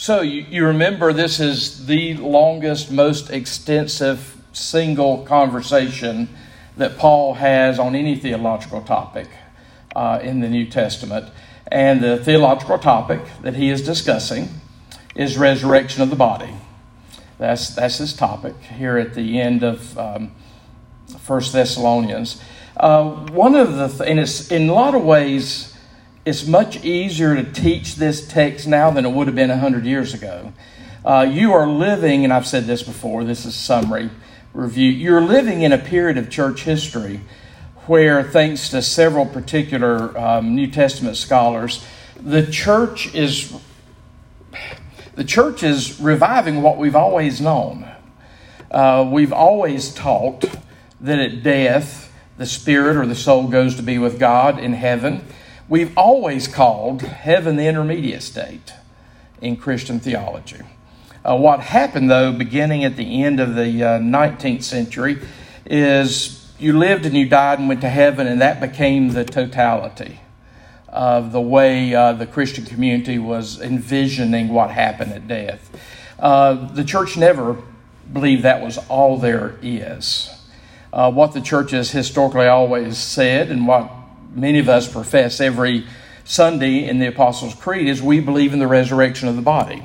So you, you remember this is the longest, most extensive single conversation that Paul has on any theological topic uh, in the New Testament. And the theological topic that he is discussing is resurrection of the body. That's, that's his topic here at the end of um, 1 Thessalonians. Uh, one of the, th- and it's in a lot of ways, it's much easier to teach this text now than it would have been 100 years ago. Uh, you are living, and I've said this before, this is summary review. You're living in a period of church history where, thanks to several particular um, New Testament scholars, the church is the church is reviving what we've always known. Uh, we've always taught that at death, the spirit or the soul goes to be with God in heaven. We've always called heaven the intermediate state in Christian theology. Uh, what happened, though, beginning at the end of the uh, 19th century, is you lived and you died and went to heaven, and that became the totality of the way uh, the Christian community was envisioning what happened at death. Uh, the church never believed that was all there is. Uh, what the church has historically always said, and what many of us profess every Sunday in the Apostles' Creed, is we believe in the resurrection of the body.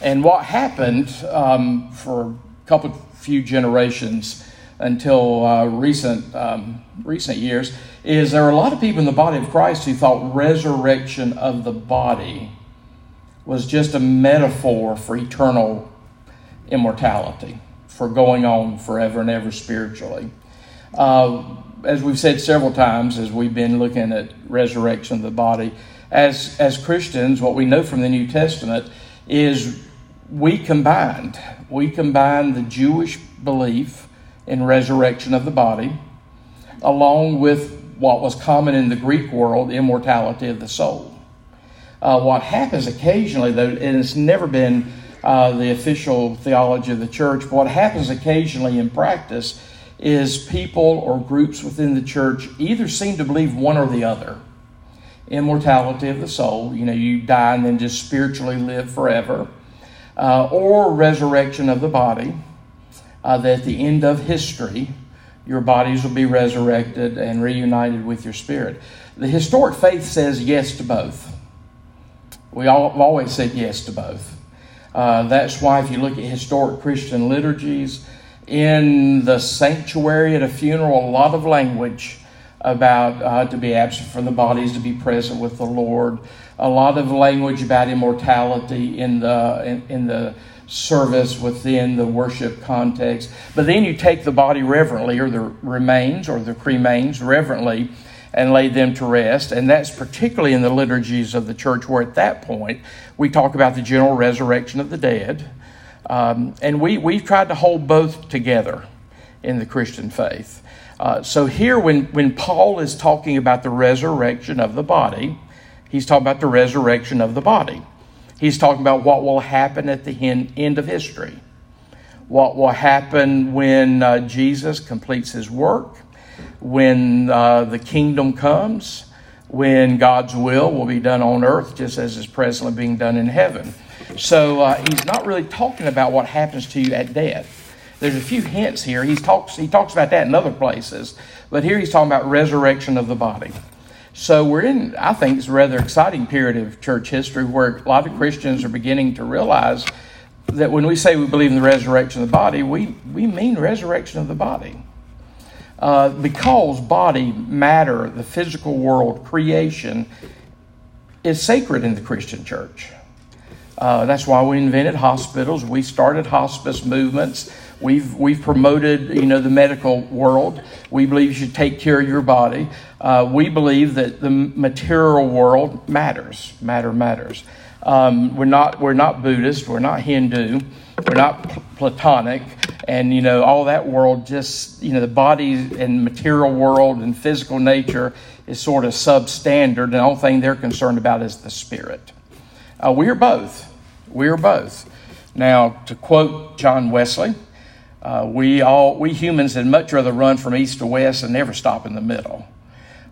And what happened um, for a couple, few generations until uh, recent um, recent years is there are a lot of people in the body of Christ who thought resurrection of the body was just a metaphor for eternal immortality, for going on forever and ever spiritually. Uh, as we've said several times, as we've been looking at resurrection of the body, as as Christians, what we know from the New Testament is we combined we combined the Jewish belief in resurrection of the body, along with what was common in the Greek world, immortality of the soul. Uh, what happens occasionally, though, and it's never been uh, the official theology of the church, but what happens occasionally in practice is people or groups within the church either seem to believe one or the other. Immortality of the soul, you know, you die and then just spiritually live forever, uh, or resurrection of the body, uh, that at the end of history, your bodies will be resurrected and reunited with your spirit. The historic faith says yes to both. We all, always said yes to both. Uh, that's why, if you look at historic Christian liturgies, in the sanctuary at a funeral, a lot of language about uh, to be absent from the bodies, to be present with the Lord. A lot of language about immortality in the in, in the service within the worship context. But then you take the body reverently, or the remains, or the cremains reverently, and lay them to rest. And that's particularly in the liturgies of the church, where at that point we talk about the general resurrection of the dead. Um, and we, we've tried to hold both together in the Christian faith. Uh, so here, when, when Paul is talking about the resurrection of the body, he's talking about the resurrection of the body. He's talking about what will happen at the end of history. What will happen when uh, Jesus completes his work, when uh, the kingdom comes, when God's will will be done on earth just as is presently being done in heaven. So uh, he's not really talking about what happens to you at death. There's a few hints here. He talks, he talks about that in other places, but here he's talking about resurrection of the body. So we're in, I think, it's a rather exciting period of church history where a lot of Christians are beginning to realize that when we say we believe in the resurrection of the body, we, we mean resurrection of the body. Uh, because body, matter, the physical world, creation, is sacred in the Christian church. Uh, that's why we invented hospitals. We started hospice movements. We've, we've promoted, you know, the medical world. We believe you should take care of your body. Uh, we believe that the material world matters. Matter matters. Um, we're not we're not Buddhist. We're not Hindu. We're not Platonic. And you know all that world just you know the body and material world and physical nature is sort of substandard. And the only thing they're concerned about is the spirit. Uh, we are both. We are both. Now, to quote John Wesley, uh, we all we humans would much rather run from east to west and never stop in the middle.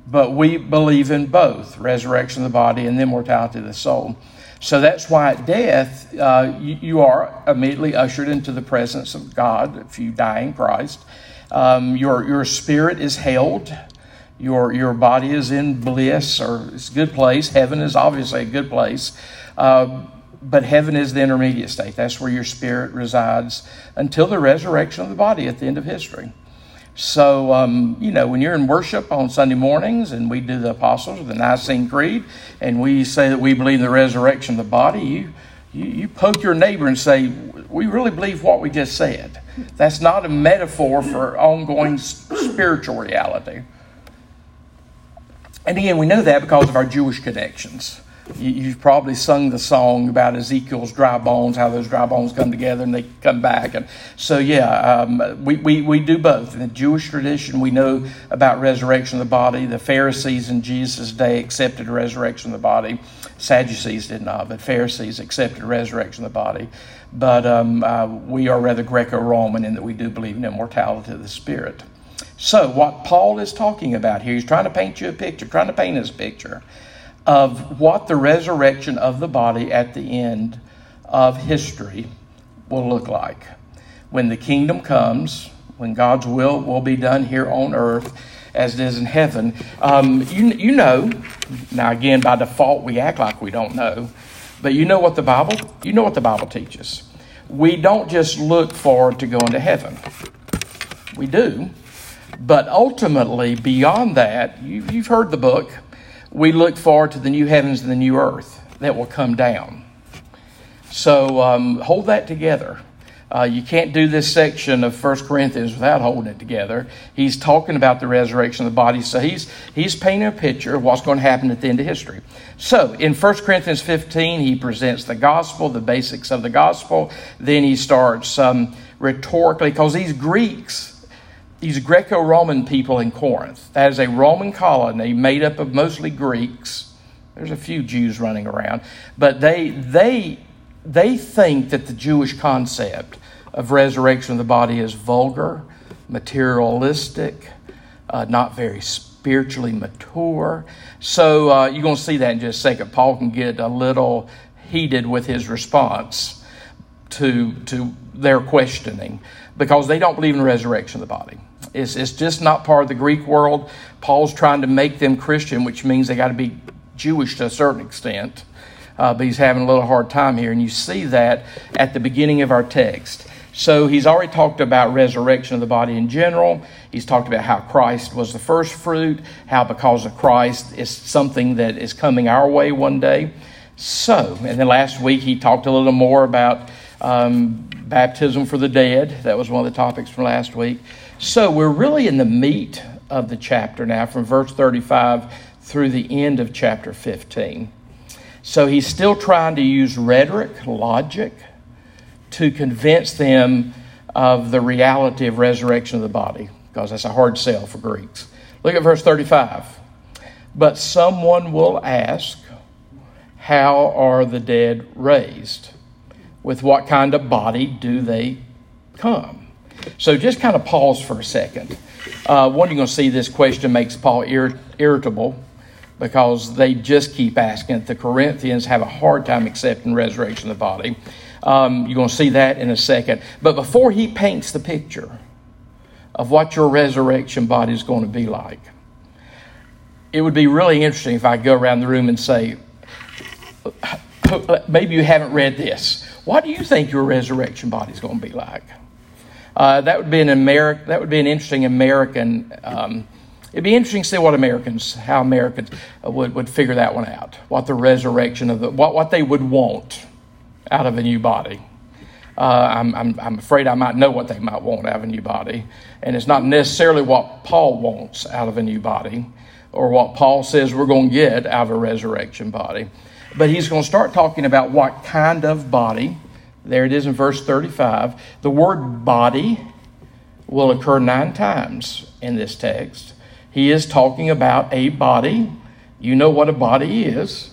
But we believe in both resurrection of the body and the immortality of the soul. So that's why at death, uh, you, you, are immediately ushered into the presence of God if you die in Christ. Um, your, your spirit is held. Your, your body is in bliss or it's a good place. Heaven is obviously a good place. Uh, but heaven is the intermediate state. That's where your spirit resides until the resurrection of the body at the end of history. So, um, you know, when you're in worship on Sunday mornings and we do the Apostles or the Nicene Creed and we say that we believe in the resurrection of the body, you, you, you poke your neighbor and say, We really believe what we just said. That's not a metaphor for ongoing spiritual reality. And again, we know that because of our Jewish connections. You've probably sung the song about Ezekiel's dry bones, how those dry bones come together and they come back. And so, yeah, um, we, we, we do both. In the Jewish tradition, we know about resurrection of the body. The Pharisees in Jesus' day accepted resurrection of the body. Sadducees did not, but Pharisees accepted resurrection of the body. But um, uh, we are rather Greco Roman in that we do believe in immortality of the spirit. So, what Paul is talking about here, he's trying to paint you a picture, trying to paint a picture of what the resurrection of the body at the end of history will look like. When the kingdom comes, when God's will will be done here on earth as it is in heaven. Um, you, you know, now again, by default, we act like we don't know, but you know what the Bible, you know what the Bible teaches. We don't just look forward to going to heaven. We do. But ultimately, beyond that, you, you've heard the book we look forward to the new heavens and the new earth that will come down. So um, hold that together. Uh, you can't do this section of 1 Corinthians without holding it together. He's talking about the resurrection of the body, so he's, he's painting a picture of what's going to happen at the end of history. So in 1 Corinthians 15, he presents the gospel, the basics of the gospel. Then he starts um, rhetorically, because these Greeks, these Greco Roman people in Corinth. That is a Roman colony made up of mostly Greeks. There's a few Jews running around, but they, they, they think that the Jewish concept of resurrection of the body is vulgar, materialistic, uh, not very spiritually mature. So uh, you're going to see that in just a second. Paul can get a little heated with his response to, to their questioning because they don't believe in the resurrection of the body. It's, it's just not part of the Greek world. Paul's trying to make them Christian, which means they got to be Jewish to a certain extent. Uh, but he's having a little hard time here. And you see that at the beginning of our text. So he's already talked about resurrection of the body in general. He's talked about how Christ was the first fruit, how because of Christ is something that is coming our way one day. So, and then last week he talked a little more about um, baptism for the dead. That was one of the topics from last week. So we're really in the meat of the chapter now, from verse 35 through the end of chapter 15. So he's still trying to use rhetoric, logic, to convince them of the reality of resurrection of the body, because that's a hard sell for Greeks. Look at verse 35. But someone will ask, How are the dead raised? With what kind of body do they come? So just kind of pause for a second. Uh, one, you're going to see this question makes Paul ir- irritable because they just keep asking it. The Corinthians have a hard time accepting resurrection of the body. Um, you're going to see that in a second. But before he paints the picture of what your resurrection body is going to be like, it would be really interesting if I go around the room and say, maybe you haven't read this. What do you think your resurrection body is going to be like? Uh, that would be an Ameri- That would be an interesting American. Um, it'd be interesting to see what Americans, how Americans would, would figure that one out. What the resurrection of the what what they would want out of a new body. Uh, I'm, I'm, I'm afraid I might know what they might want out of a new body, and it's not necessarily what Paul wants out of a new body, or what Paul says we're going to get out of a resurrection body. But he's going to start talking about what kind of body there it is in verse 35. The word body will occur nine times in this text. He is talking about a body. You know what a body is.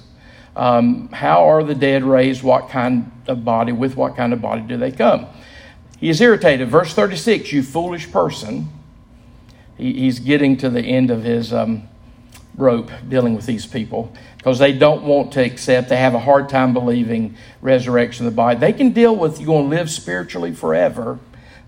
Um, how are the dead raised? What kind of body? With what kind of body do they come? He is irritated. Verse 36 You foolish person. He, he's getting to the end of his, um, rope dealing with these people because they don't want to accept, they have a hard time believing resurrection of the body. They can deal with you're going to live spiritually forever,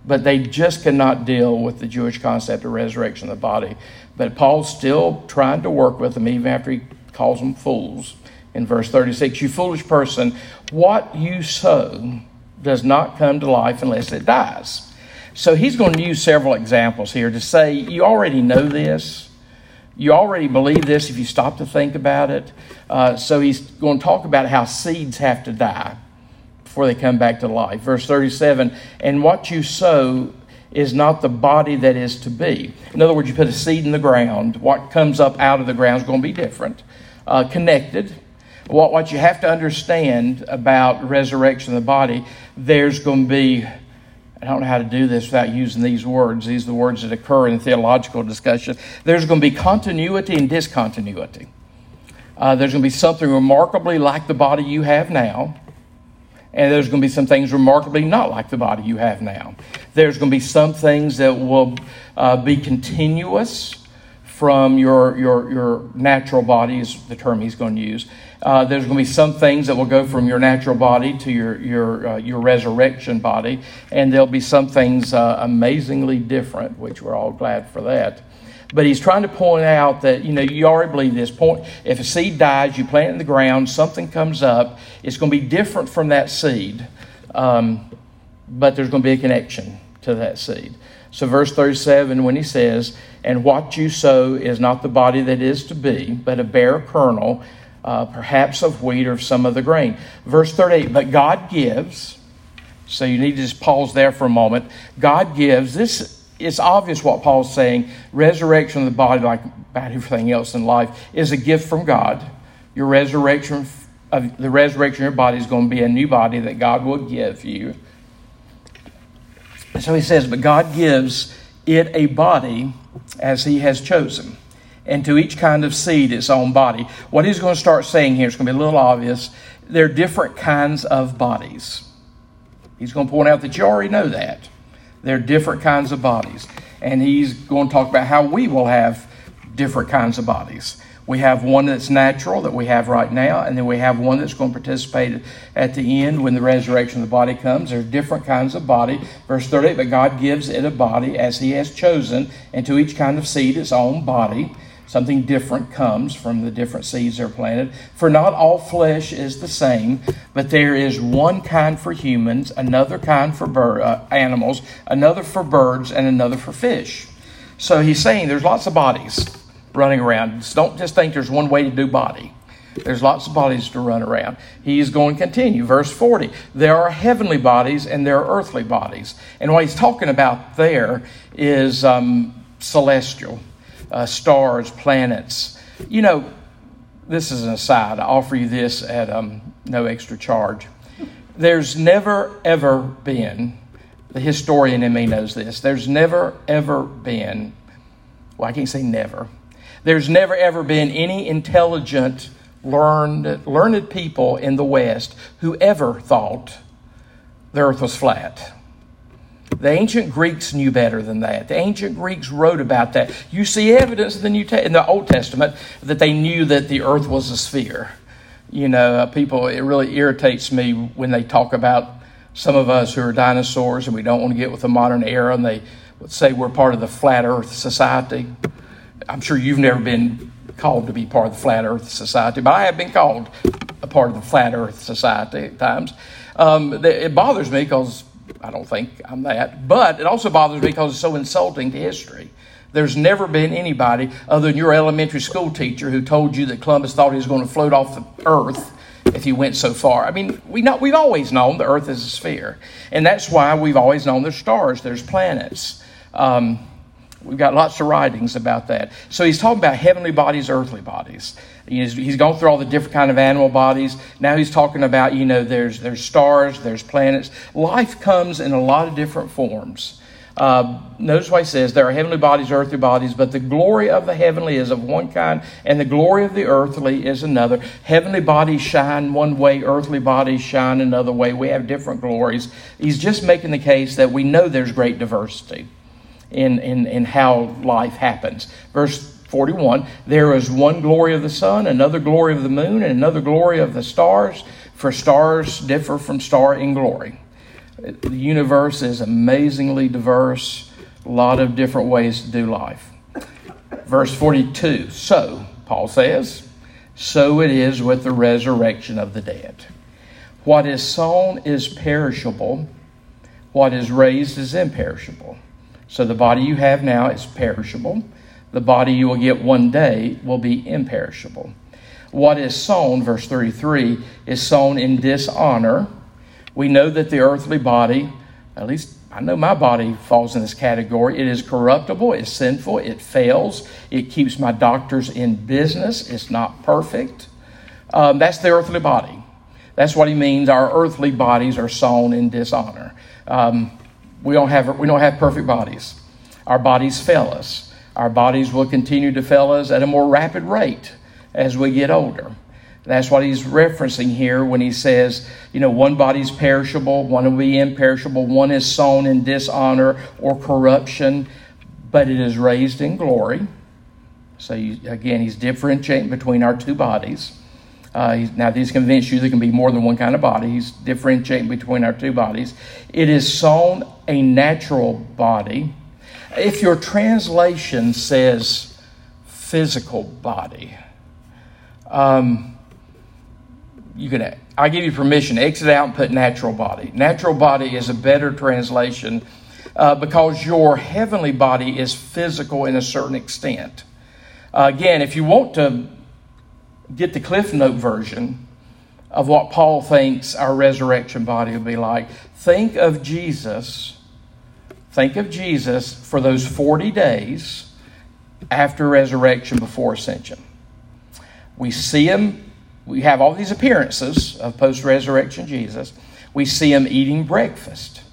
but they just cannot deal with the Jewish concept of resurrection of the body. But Paul's still trying to work with them even after he calls them fools. In verse 36, you foolish person, what you sow does not come to life unless it dies. So he's going to use several examples here to say, you already know this you already believe this if you stop to think about it. Uh, so he's going to talk about how seeds have to die before they come back to life. Verse 37 And what you sow is not the body that is to be. In other words, you put a seed in the ground, what comes up out of the ground is going to be different, uh, connected. What, what you have to understand about resurrection of the body, there's going to be I don't know how to do this without using these words. These are the words that occur in theological discussion. There's going to be continuity and discontinuity. Uh, there's going to be something remarkably like the body you have now, and there's going to be some things remarkably not like the body you have now. There's going to be some things that will uh, be continuous from your, your, your natural body, is the term he's going to use. Uh, there's going to be some things that will go from your natural body to your, your, uh, your resurrection body, and there'll be some things uh, amazingly different, which we're all glad for that. But he's trying to point out that, you know, you already believe this point. If a seed dies, you plant it in the ground, something comes up, it's going to be different from that seed, um, but there's going to be a connection to that seed. So, verse 37, when he says, And what you sow is not the body that is to be, but a bare kernel, uh, perhaps of wheat or some of other grain. Verse 38, But God gives. So, you need to just pause there for a moment. God gives. This is obvious what Paul's saying. Resurrection of the body, like about everything else in life, is a gift from God. Your resurrection of the resurrection of your body is going to be a new body that God will give you. So he says, But God gives it a body as he has chosen, and to each kind of seed its own body. What he's going to start saying here is going to be a little obvious. There are different kinds of bodies. He's going to point out that you already know that. There are different kinds of bodies. And he's going to talk about how we will have different kinds of bodies. We have one that's natural that we have right now, and then we have one that's going to participate at the end when the resurrection of the body comes. There are different kinds of body. Verse 38 But God gives it a body as He has chosen, and to each kind of seed its own body. Something different comes from the different seeds that are planted. For not all flesh is the same, but there is one kind for humans, another kind for uh, animals, another for birds, and another for fish. So he's saying there's lots of bodies running around. Don't just think there's one way to do body. There's lots of bodies to run around. He's going to continue. Verse 40 There are heavenly bodies and there are earthly bodies. And what he's talking about there is um, celestial, uh, stars, planets. You know, this is an aside. I offer you this at um, no extra charge. There's never, ever been, the historian in me knows this, there's never, ever been, well, I can't say never, there's never ever been any intelligent, learned, learned people in the West who ever thought the earth was flat. The ancient Greeks knew better than that. The ancient Greeks wrote about that. You see evidence in the New in the Old Testament that they knew that the earth was a sphere. You know, uh, people it really irritates me when they talk about some of us who are dinosaurs and we don't want to get with the modern era and they would say we're part of the flat earth society. I'm sure you've never been called to be part of the Flat Earth Society, but I have been called a part of the Flat Earth Society at times. Um, it bothers me because I don't think I'm that, but it also bothers me because it's so insulting to history. There's never been anybody other than your elementary school teacher who told you that Columbus thought he was going to float off the earth if he went so far. I mean, we know, we've always known the earth is a sphere, and that's why we've always known there's stars, there's planets. Um, We've got lots of writings about that. So he's talking about heavenly bodies, earthly bodies. He's, gone through all the different kind of animal bodies. Now he's talking about, you know, there's, there's stars, there's planets. Life comes in a lot of different forms. Uh, notice what he says there are heavenly bodies, earthly bodies, but the glory of the heavenly is of one kind, and the glory of the earthly is another. Heavenly bodies shine one way, earthly bodies shine another way. We have different glories. He's just making the case that we know there's great diversity in, in, in how life happens. Verse 41 there is one glory of the sun, another glory of the moon, and another glory of the stars, for stars differ from star in glory. The universe is amazingly diverse, a lot of different ways to do life. Verse 42 So, Paul says, so it is with the resurrection of the dead. What is sown is perishable, what is raised is imperishable. So the body you have now is perishable. The body you will get one day will be imperishable. What is sown, verse 33, is sown in dishonor. We know that the earthly body, at least I know my body falls in this category. It is corruptible, it's sinful, it fails, it keeps my doctors in business, it's not perfect. Um, that's the earthly body. That's what he means. Our earthly bodies are sown in dishonor. Um, we don't have we don't have perfect bodies. Our bodies fail us. Our bodies will continue to fail us at a more rapid rate as we get older. That's what he's referencing here when he says, you know, one body's perishable, one will be imperishable, one is sown in dishonor or corruption, but it is raised in glory. So, you, again, he's differentiating between our two bodies. Uh, now, these convince you there can be more than one kind of body. He's differentiating between our two bodies. It is sown a natural body. If your translation says physical body, um, you can I give you permission, exit out and put natural body. Natural body is a better translation uh, because your heavenly body is physical in a certain extent. Uh, again, if you want to get the Cliff Note version of what Paul thinks our resurrection body will be like, think of Jesus. Think of Jesus for those 40 days after resurrection before ascension. We see him we have all these appearances of post resurrection Jesus. We see him eating breakfast.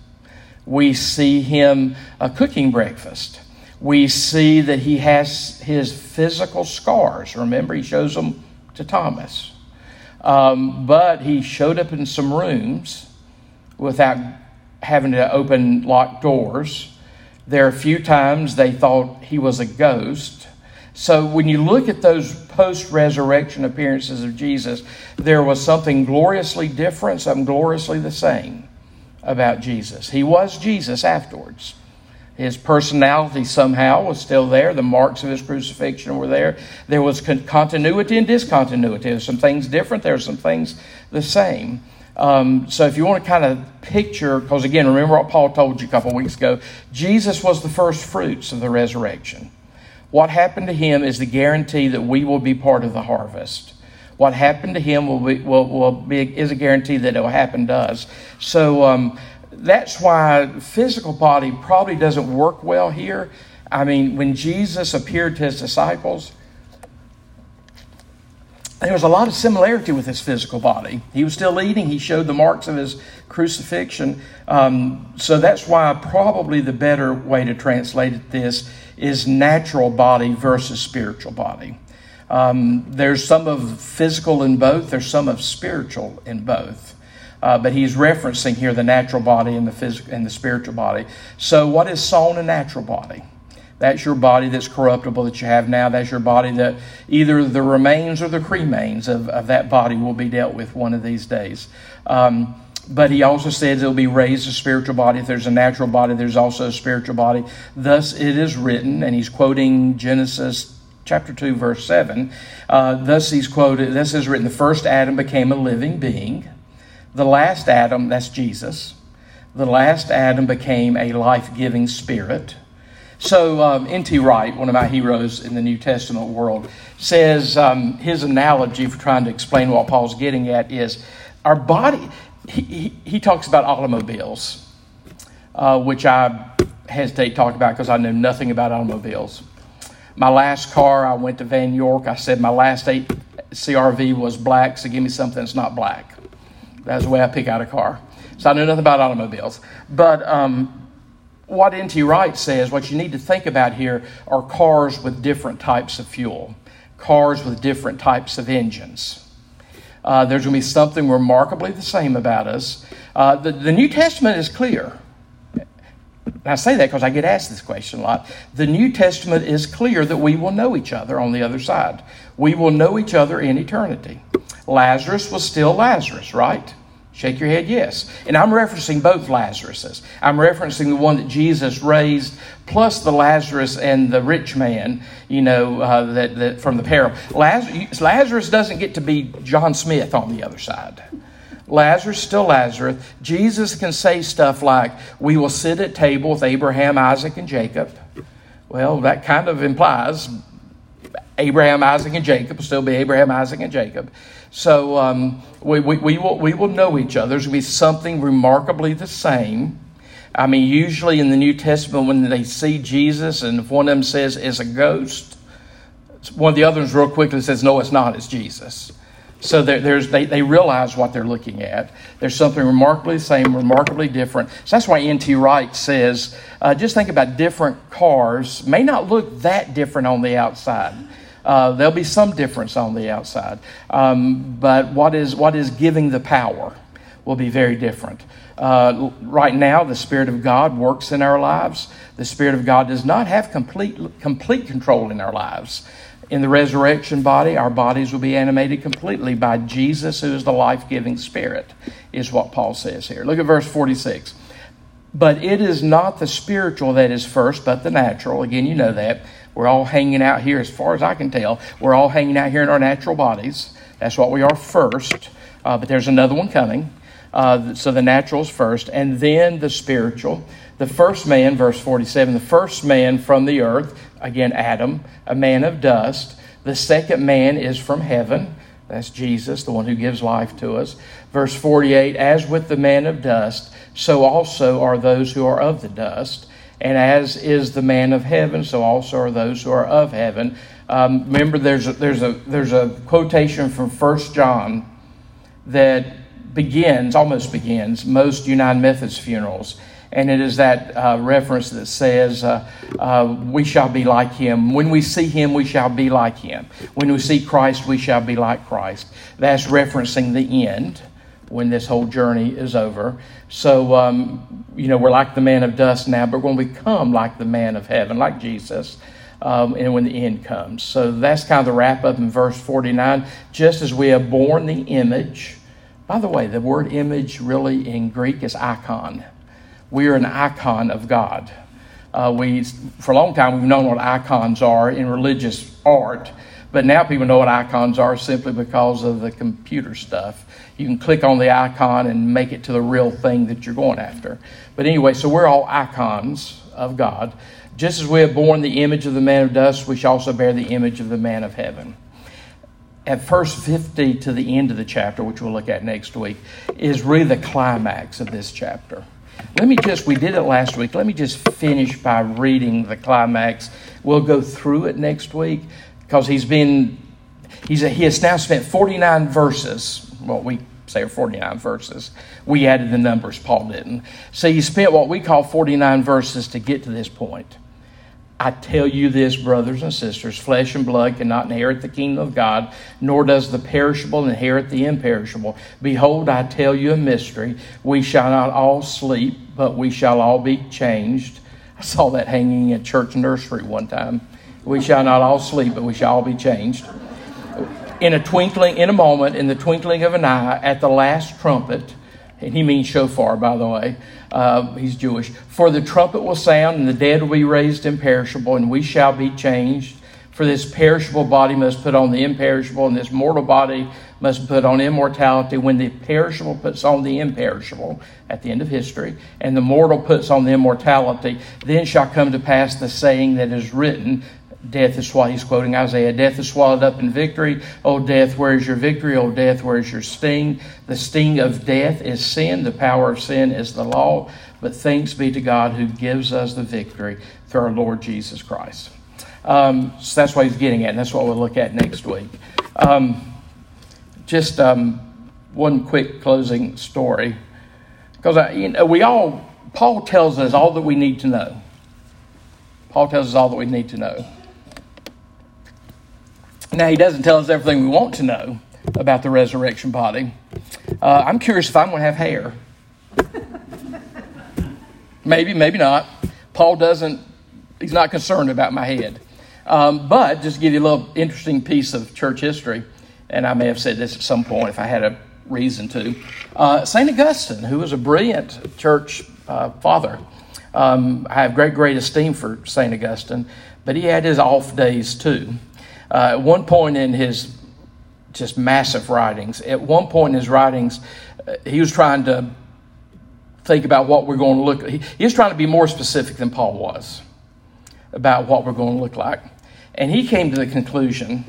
We see him uh, cooking breakfast. We see that he has his physical scars. Remember, he shows them to Thomas. Um, but he showed up in some rooms without having to open locked doors. There are a few times they thought he was a ghost. So when you look at those post resurrection appearances of Jesus, there was something gloriously different, something gloriously the same about Jesus. He was Jesus afterwards. His personality somehow was still there. The marks of his crucifixion were there. There was continuity and discontinuity. There were some things different, there were some things the same. Um, so if you want to kind of picture, because again, remember what Paul told you a couple weeks ago, Jesus was the first fruits of the resurrection. What happened to him is the guarantee that we will be part of the harvest. What happened to him will be, will, will be is a guarantee that it will happen to us. So um, that's why physical body probably doesn't work well here. I mean, when Jesus appeared to his disciples, there was a lot of similarity with his physical body. He was still eating. He showed the marks of his crucifixion. Um, so that's why probably the better way to translate this is natural body versus spiritual body. Um, there's some of physical in both, there's some of spiritual in both. Uh, but he's referencing here the natural body and the physical and the spiritual body. So, what is sown a natural body? That's your body that's corruptible that you have now. That's your body that either the remains or the cremains of, of that body will be dealt with one of these days. Um, but he also says it'll be raised a spiritual body. If there's a natural body, there's also a spiritual body. Thus it is written, and he's quoting Genesis chapter 2, verse 7. Uh, thus he's quoted, this is written, the first Adam became a living being. The last Adam, that's Jesus, the last Adam became a life giving spirit. So, um, N.T. Wright, one of my heroes in the New Testament world, says um, his analogy for trying to explain what Paul's getting at is our body, he, he, talks about automobiles, uh, which I hesitate to talk about because I know nothing about automobiles. My last car, I went to Van York. I said my last eight CRV was black, so give me something that's not black. That's the way I pick out a car. So I know nothing about automobiles. But um, what N.T. Wright says, what you need to think about here are cars with different types of fuel, cars with different types of engines. Uh, there's going to be something remarkably the same about us. Uh, the, the New Testament is clear. And I say that because I get asked this question a lot. The New Testament is clear that we will know each other on the other side. We will know each other in eternity. Lazarus was still Lazarus, right? Shake your head, yes. And I'm referencing both Lazaruses. I'm referencing the one that Jesus raised, plus the Lazarus and the rich man, you know, uh, that, that from the parable. Lazarus, Lazarus doesn't get to be John Smith on the other side. Lazarus still Lazarus. Jesus can say stuff like, We will sit at table with Abraham, Isaac, and Jacob. Well, that kind of implies Abraham, Isaac, and Jacob will still be Abraham, Isaac, and Jacob. So um, we, we, we, will, we will know each other. There's going to be something remarkably the same. I mean, usually in the New Testament, when they see Jesus and if one of them says it's a ghost, one of the others real quickly says, No, it's not, it's Jesus. So there's, they, they realize what they're looking at. There's something remarkably the same, remarkably different. So that's why N.T. Wright says uh, just think about different cars, may not look that different on the outside. Uh, there'll be some difference on the outside. Um, but what is, what is giving the power will be very different. Uh, right now, the Spirit of God works in our lives. The Spirit of God does not have complete, complete control in our lives. In the resurrection body, our bodies will be animated completely by Jesus, who is the life giving Spirit, is what Paul says here. Look at verse 46. But it is not the spiritual that is first, but the natural. Again, you know that. We're all hanging out here, as far as I can tell. We're all hanging out here in our natural bodies. That's what we are first. Uh, but there's another one coming. Uh, so the natural is first, and then the spiritual. The first man, verse 47, the first man from the earth, again, Adam, a man of dust. The second man is from heaven. That's Jesus, the one who gives life to us. Verse 48 As with the man of dust, so also are those who are of the dust. And as is the man of heaven, so also are those who are of heaven. Um, remember, there's a, there's, a, there's a quotation from First John that begins, almost begins, most United Methodist funerals and it is that uh, reference that says, uh, uh, We shall be like him. When we see him, we shall be like him. When we see Christ, we shall be like Christ. That's referencing the end when this whole journey is over. So, um, you know, we're like the man of dust now, but when we're going to become like the man of heaven, like Jesus. Um, and when the end comes. So that's kind of the wrap up in verse 49. Just as we have borne the image, by the way, the word image really in Greek is icon we are an icon of God. Uh, we, for a long time, we've known what icons are in religious art, but now people know what icons are simply because of the computer stuff. You can click on the icon and make it to the real thing that you're going after. But anyway, so we're all icons of God. Just as we have borne the image of the man of dust, we shall also bear the image of the man of heaven. At verse 50 to the end of the chapter, which we'll look at next week, is really the climax of this chapter. Let me just, we did it last week. Let me just finish by reading the climax. We'll go through it next week because he's been, he's a, he has now spent 49 verses. Well, we say 49 verses. We added the numbers, Paul didn't. So he spent what we call 49 verses to get to this point. I tell you this, brothers and sisters flesh and blood cannot inherit the kingdom of God, nor does the perishable inherit the imperishable. Behold, I tell you a mystery. We shall not all sleep, but we shall all be changed. I saw that hanging at church nursery one time. We shall not all sleep, but we shall all be changed. In a twinkling, in a moment, in the twinkling of an eye, at the last trumpet, and he means shofar, by the way. Uh, he's Jewish. For the trumpet will sound, and the dead will be raised imperishable, and we shall be changed. For this perishable body must put on the imperishable, and this mortal body must put on immortality. When the perishable puts on the imperishable at the end of history, and the mortal puts on the immortality, then shall come to pass the saying that is written Death is what he's quoting Isaiah. Death is swallowed up in victory. O death, where is your victory? O death, where is your sting? The sting of death is sin. The power of sin is the law. But thanks be to God who gives us the victory through our Lord Jesus Christ. Um, so that's what he's getting at, and that's what we'll look at next week. Um, just um, one quick closing story, because you know, we all Paul tells us all that we need to know. Paul tells us all that we need to know. Now, he doesn't tell us everything we want to know about the resurrection body. Uh, I'm curious if I'm going to have hair. Maybe, maybe not. Paul doesn't, he's not concerned about my head. Um, but just to give you a little interesting piece of church history, and I may have said this at some point if I had a reason to. Uh, St. Augustine, who was a brilliant church uh, father, um, I have great, great esteem for St. Augustine, but he had his off days too. Uh, at one point in his just massive writings, at one point in his writings, uh, he was trying to think about what we're going to look he, he was trying to be more specific than Paul was about what we're going to look like. And he came to the conclusion,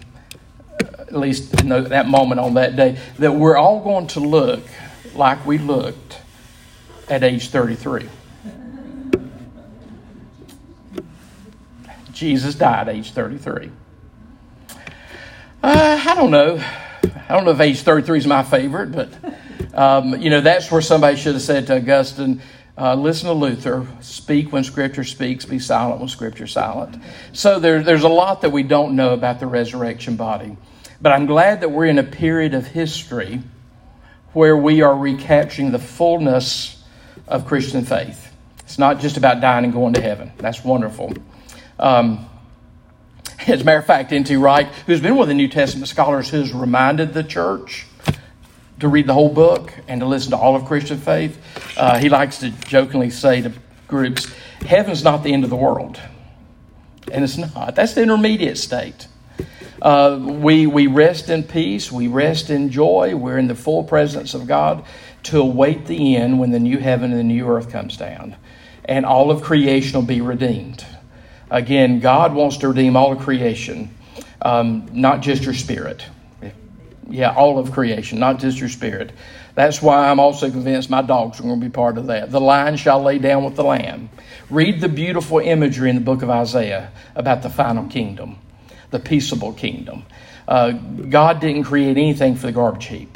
at least in that moment on that day, that we're all going to look like we looked at age 33. Jesus died at age 33. Uh, I don't know. I don't know if age 33 is my favorite, but um, you know that's where somebody should have said to Augustine, uh, listen to Luther, speak when Scripture speaks, be silent when Scripture silent. So there, there's a lot that we don't know about the resurrection body. But I'm glad that we're in a period of history where we are recapturing the fullness of Christian faith. It's not just about dying and going to heaven. That's wonderful. Um, as a matter of fact, N.T. Wright, who's been one of the New Testament scholars who's reminded the church to read the whole book and to listen to all of Christian faith, uh, he likes to jokingly say to groups, Heaven's not the end of the world. And it's not. That's the intermediate state. Uh, we, we rest in peace, we rest in joy, we're in the full presence of God to await the end when the new heaven and the new earth comes down. And all of creation will be redeemed. Again, God wants to redeem all of creation, um, not just your spirit. Yeah, all of creation, not just your spirit. That's why I'm also convinced my dogs are going to be part of that. The lion shall lay down with the lamb. Read the beautiful imagery in the book of Isaiah about the final kingdom, the peaceable kingdom. Uh, God didn't create anything for the garbage heap.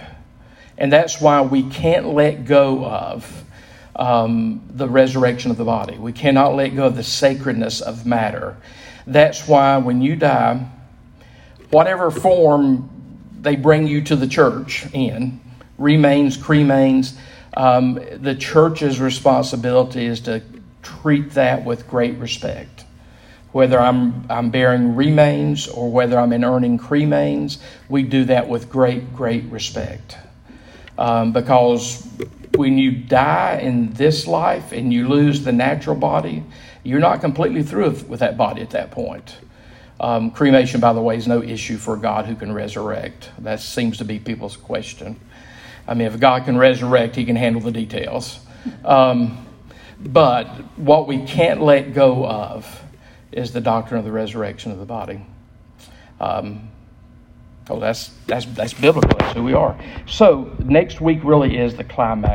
And that's why we can't let go of um, the resurrection of the body. We cannot let go of the sacredness of matter. That's why when you die, whatever form they bring you to the church in, remains, cremains, um, the church's responsibility is to treat that with great respect. Whether I'm, I'm bearing remains or whether I'm inurning cremains, we do that with great, great respect. Um, because when you die in this life and you lose the natural body, you're not completely through with that body at that point. Um, cremation, by the way, is no issue for God who can resurrect. That seems to be people's question. I mean, if God can resurrect, He can handle the details. Um, but what we can't let go of is the doctrine of the resurrection of the body. Um, oh, that's that's that's biblical. That's who we are. So next week really is the climax.